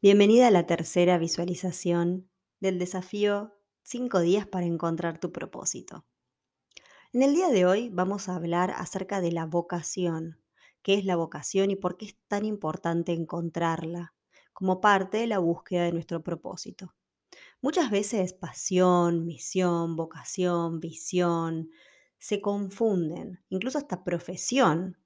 Bienvenida a la tercera visualización del desafío 5 días para encontrar tu propósito. En el día de hoy vamos a hablar acerca de la vocación. ¿Qué es la vocación y por qué es tan importante encontrarla como parte de la búsqueda de nuestro propósito? Muchas veces pasión, misión, vocación, visión se confunden, incluso hasta profesión,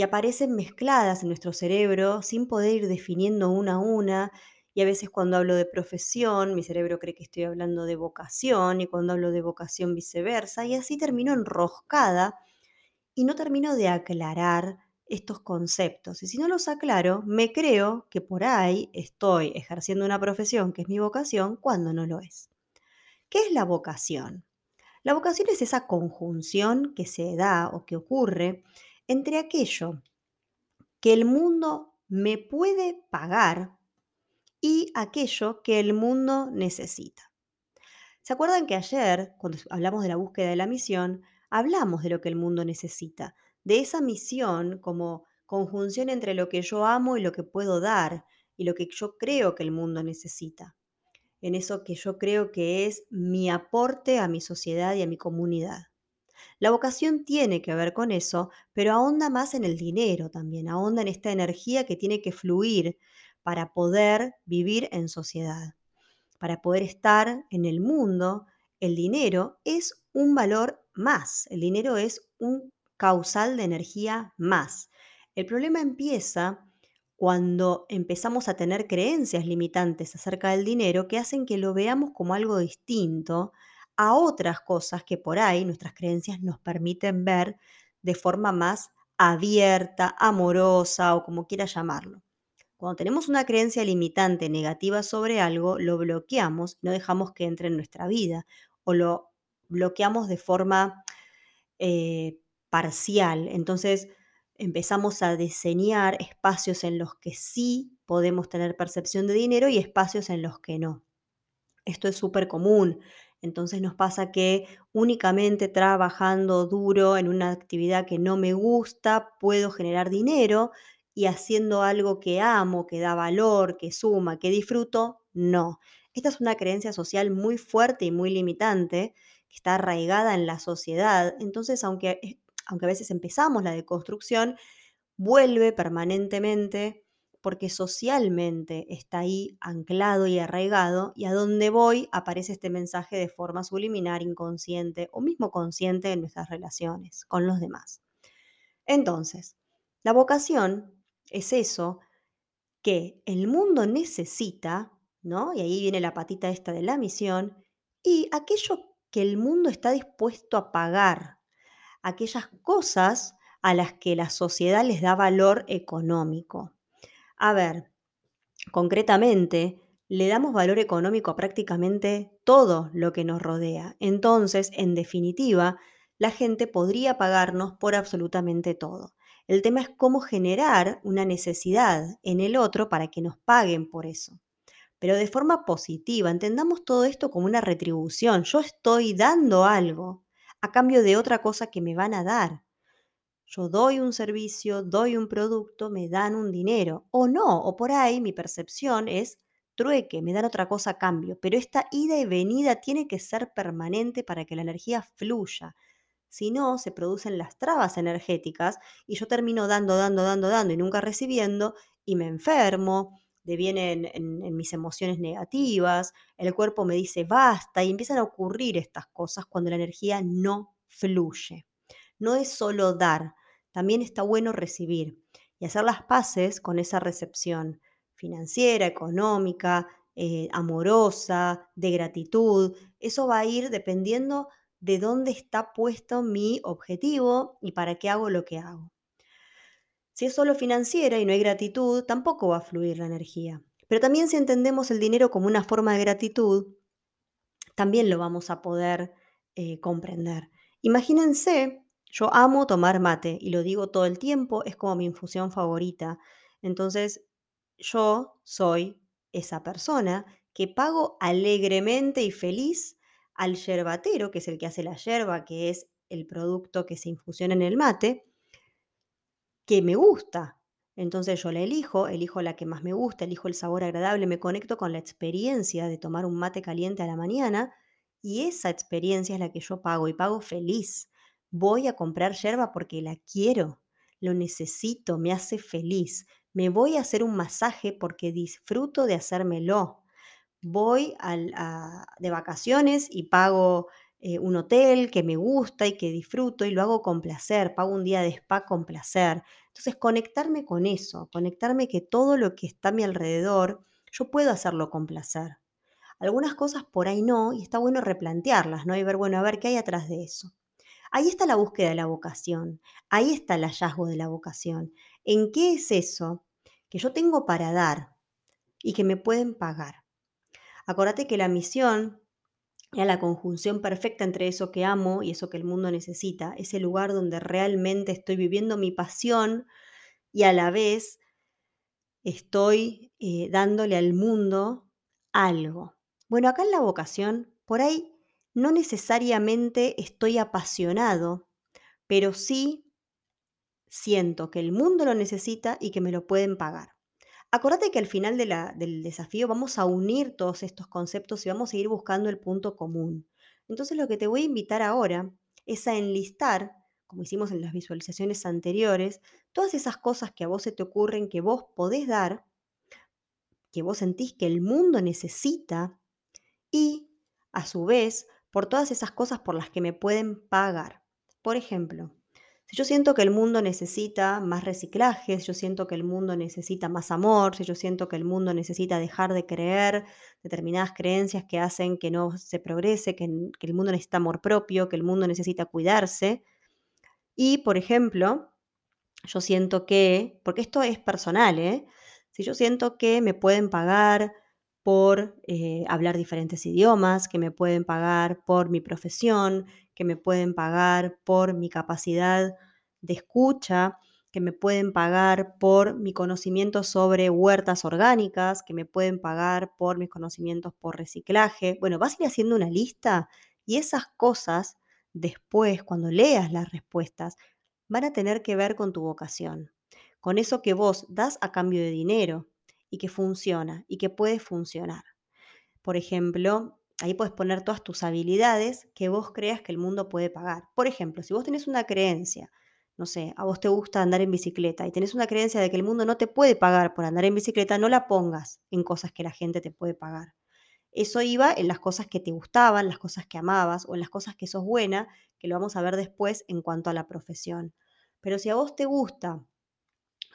y aparecen mezcladas en nuestro cerebro sin poder ir definiendo una a una. Y a veces cuando hablo de profesión, mi cerebro cree que estoy hablando de vocación y cuando hablo de vocación viceversa. Y así termino enroscada y no termino de aclarar estos conceptos. Y si no los aclaro, me creo que por ahí estoy ejerciendo una profesión que es mi vocación cuando no lo es. ¿Qué es la vocación? La vocación es esa conjunción que se da o que ocurre entre aquello que el mundo me puede pagar y aquello que el mundo necesita. ¿Se acuerdan que ayer, cuando hablamos de la búsqueda de la misión, hablamos de lo que el mundo necesita, de esa misión como conjunción entre lo que yo amo y lo que puedo dar y lo que yo creo que el mundo necesita, en eso que yo creo que es mi aporte a mi sociedad y a mi comunidad. La vocación tiene que ver con eso, pero ahonda más en el dinero también, ahonda en esta energía que tiene que fluir para poder vivir en sociedad, para poder estar en el mundo. El dinero es un valor más, el dinero es un causal de energía más. El problema empieza cuando empezamos a tener creencias limitantes acerca del dinero que hacen que lo veamos como algo distinto a otras cosas que por ahí nuestras creencias nos permiten ver de forma más abierta, amorosa o como quiera llamarlo. Cuando tenemos una creencia limitante negativa sobre algo, lo bloqueamos, no dejamos que entre en nuestra vida o lo bloqueamos de forma eh, parcial. Entonces empezamos a diseñar espacios en los que sí podemos tener percepción de dinero y espacios en los que no. Esto es súper común entonces nos pasa que únicamente trabajando duro en una actividad que no me gusta puedo generar dinero y haciendo algo que amo, que da valor, que suma, que disfruto, no. Esta es una creencia social muy fuerte y muy limitante que está arraigada en la sociedad. Entonces, aunque, aunque a veces empezamos la deconstrucción, vuelve permanentemente porque socialmente está ahí anclado y arraigado y a donde voy aparece este mensaje de forma subliminar, inconsciente o mismo consciente en nuestras relaciones con los demás. Entonces, la vocación es eso que el mundo necesita, ¿no? Y ahí viene la patita esta de la misión, y aquello que el mundo está dispuesto a pagar, aquellas cosas a las que la sociedad les da valor económico. A ver, concretamente, le damos valor económico a prácticamente todo lo que nos rodea. Entonces, en definitiva, la gente podría pagarnos por absolutamente todo. El tema es cómo generar una necesidad en el otro para que nos paguen por eso. Pero de forma positiva, entendamos todo esto como una retribución. Yo estoy dando algo a cambio de otra cosa que me van a dar. Yo doy un servicio, doy un producto, me dan un dinero. O no, o por ahí mi percepción es trueque, me dan otra cosa a cambio. Pero esta ida y venida tiene que ser permanente para que la energía fluya. Si no, se producen las trabas energéticas y yo termino dando, dando, dando, dando y nunca recibiendo y me enfermo, devienen en, en, mis emociones negativas, el cuerpo me dice basta y empiezan a ocurrir estas cosas cuando la energía no fluye. No es solo dar, también está bueno recibir y hacer las paces con esa recepción financiera, económica, eh, amorosa, de gratitud. Eso va a ir dependiendo de dónde está puesto mi objetivo y para qué hago lo que hago. Si es solo financiera y no hay gratitud, tampoco va a fluir la energía. Pero también si entendemos el dinero como una forma de gratitud, también lo vamos a poder eh, comprender. Imagínense yo amo tomar mate y lo digo todo el tiempo, es como mi infusión favorita. Entonces, yo soy esa persona que pago alegremente y feliz al yerbatero, que es el que hace la yerba, que es el producto que se infusiona en el mate, que me gusta. Entonces yo la elijo, elijo la que más me gusta, elijo el sabor agradable, me conecto con la experiencia de tomar un mate caliente a la mañana y esa experiencia es la que yo pago y pago feliz. Voy a comprar yerba porque la quiero, lo necesito, me hace feliz. Me voy a hacer un masaje porque disfruto de hacérmelo. Voy de vacaciones y pago eh, un hotel que me gusta y que disfruto y lo hago con placer, pago un día de spa con placer. Entonces, conectarme con eso, conectarme que todo lo que está a mi alrededor, yo puedo hacerlo con placer. Algunas cosas por ahí no, y está bueno replantearlas, ¿no? Y ver, bueno, a ver qué hay atrás de eso. Ahí está la búsqueda de la vocación, ahí está el hallazgo de la vocación. ¿En qué es eso que yo tengo para dar y que me pueden pagar? Acordate que la misión es la conjunción perfecta entre eso que amo y eso que el mundo necesita, ese lugar donde realmente estoy viviendo mi pasión y a la vez estoy eh, dándole al mundo algo. Bueno, acá en la vocación, por ahí no necesariamente estoy apasionado, pero sí siento que el mundo lo necesita y que me lo pueden pagar. Acordate que al final del desafío vamos a unir todos estos conceptos y vamos a ir buscando el punto común. Entonces lo que te voy a invitar ahora es a enlistar, como hicimos en las visualizaciones anteriores, todas esas cosas que a vos se te ocurren que vos podés dar, que vos sentís que el mundo necesita y, a su vez, por todas esas cosas por las que me pueden pagar. Por ejemplo, si yo siento que el mundo necesita más reciclaje, si yo siento que el mundo necesita más amor, si yo siento que el mundo necesita dejar de creer determinadas creencias que hacen que no se progrese, que, que el mundo necesita amor propio, que el mundo necesita cuidarse. Y, por ejemplo, yo siento que, porque esto es personal, ¿eh? Si yo siento que me pueden pagar por eh, hablar diferentes idiomas, que me pueden pagar por mi profesión, que me pueden pagar por mi capacidad de escucha, que me pueden pagar por mi conocimiento sobre huertas orgánicas, que me pueden pagar por mis conocimientos por reciclaje. Bueno, vas a ir haciendo una lista y esas cosas después, cuando leas las respuestas, van a tener que ver con tu vocación, con eso que vos das a cambio de dinero y que funciona y que puede funcionar. Por ejemplo, ahí puedes poner todas tus habilidades que vos creas que el mundo puede pagar. Por ejemplo, si vos tenés una creencia, no sé, a vos te gusta andar en bicicleta y tenés una creencia de que el mundo no te puede pagar por andar en bicicleta, no la pongas en cosas que la gente te puede pagar. Eso iba en las cosas que te gustaban, las cosas que amabas o en las cosas que sos buena, que lo vamos a ver después en cuanto a la profesión. Pero si a vos te gusta,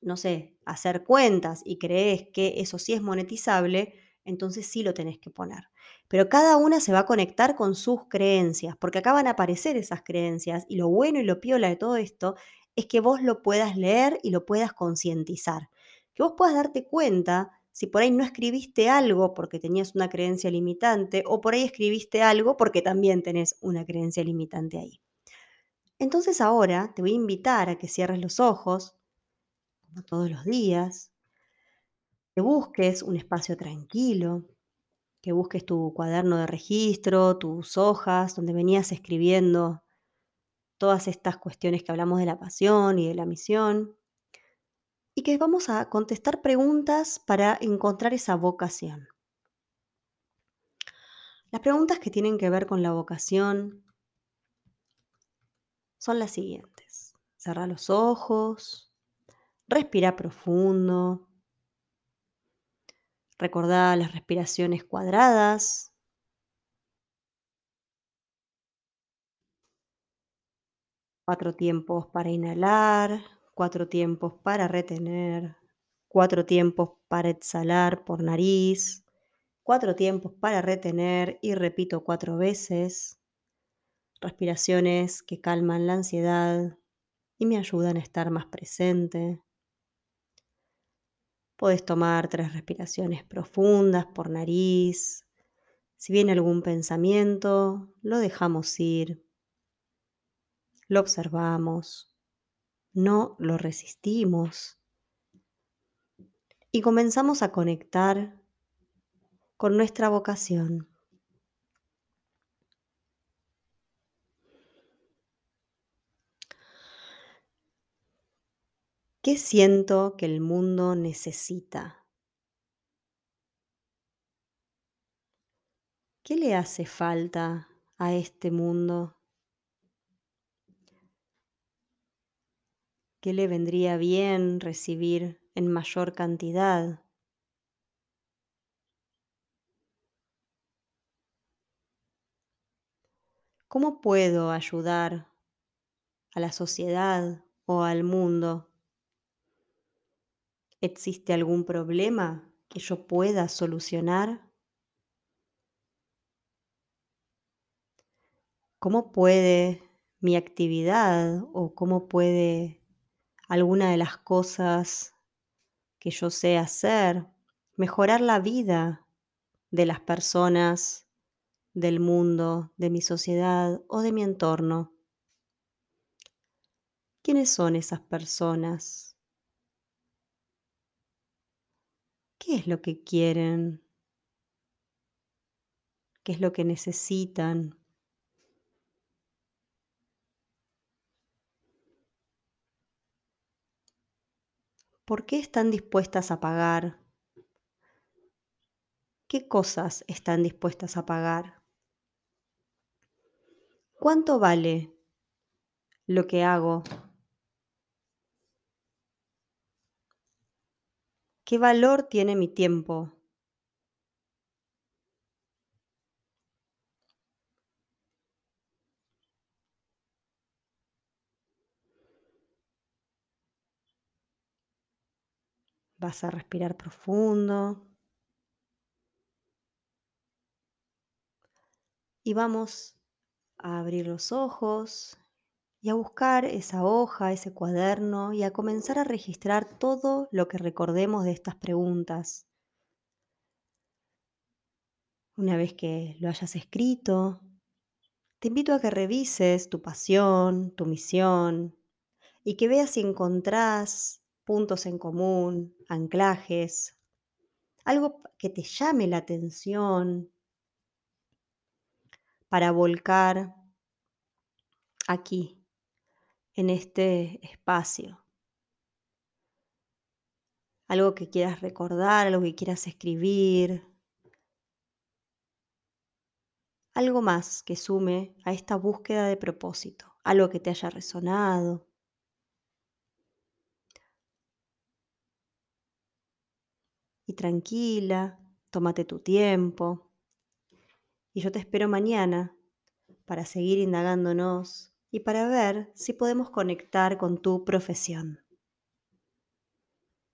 no sé, hacer cuentas y crees que eso sí es monetizable, entonces sí lo tenés que poner. Pero cada una se va a conectar con sus creencias, porque acá van a aparecer esas creencias y lo bueno y lo piola de todo esto es que vos lo puedas leer y lo puedas concientizar. Que vos puedas darte cuenta si por ahí no escribiste algo porque tenías una creencia limitante o por ahí escribiste algo porque también tenés una creencia limitante ahí. Entonces ahora te voy a invitar a que cierres los ojos, todos los días, que busques un espacio tranquilo, que busques tu cuaderno de registro, tus hojas, donde venías escribiendo todas estas cuestiones que hablamos de la pasión y de la misión, y que vamos a contestar preguntas para encontrar esa vocación. Las preguntas que tienen que ver con la vocación son las siguientes. Cerra los ojos, respira profundo, recordá las respiraciones cuadradas, cuatro tiempos para inhalar, cuatro tiempos para retener, cuatro tiempos para exhalar por nariz, cuatro tiempos para retener y repito cuatro veces. Respiraciones que calman la ansiedad y me ayudan a estar más presente. Puedes tomar tres respiraciones profundas por nariz. Si viene algún pensamiento, lo dejamos ir. Lo observamos. No lo resistimos. Y comenzamos a conectar con nuestra vocación. ¿Qué siento que el mundo necesita? ¿Qué le hace falta a este mundo? ¿Qué le vendría bien recibir en mayor cantidad? ¿Cómo puedo ayudar a la sociedad o al mundo? ¿Existe algún problema que yo pueda solucionar? ¿Cómo puede mi actividad o cómo puede alguna de las cosas que yo sé hacer mejorar la vida de las personas, del mundo, de mi sociedad o de mi entorno? ¿Quiénes son esas personas? ¿Qué es lo que quieren? ¿Qué es lo que necesitan? ¿Por qué están dispuestas a pagar? ¿Qué cosas están dispuestas a pagar? ¿Cuánto vale lo que hago? ¿Qué valor tiene mi tiempo? Vas a respirar profundo. Y vamos a abrir los ojos y a buscar esa hoja, ese cuaderno y a comenzar a registrar todo lo que recordemos de estas preguntas. Una vez que lo hayas escrito, te invito a que revises tu pasión, tu misión y que veas si encontrás puntos en común, anclajes, algo que te llame la atención para volcar aquí, en este espacio. Algo que quieras recordar, algo que quieras escribir. Algo más que sume a esta búsqueda de propósito, algo que te haya resonado. y tranquila, tómate tu tiempo. Y yo te espero mañana para seguir indagándonos y para ver si podemos conectar con tu profesión.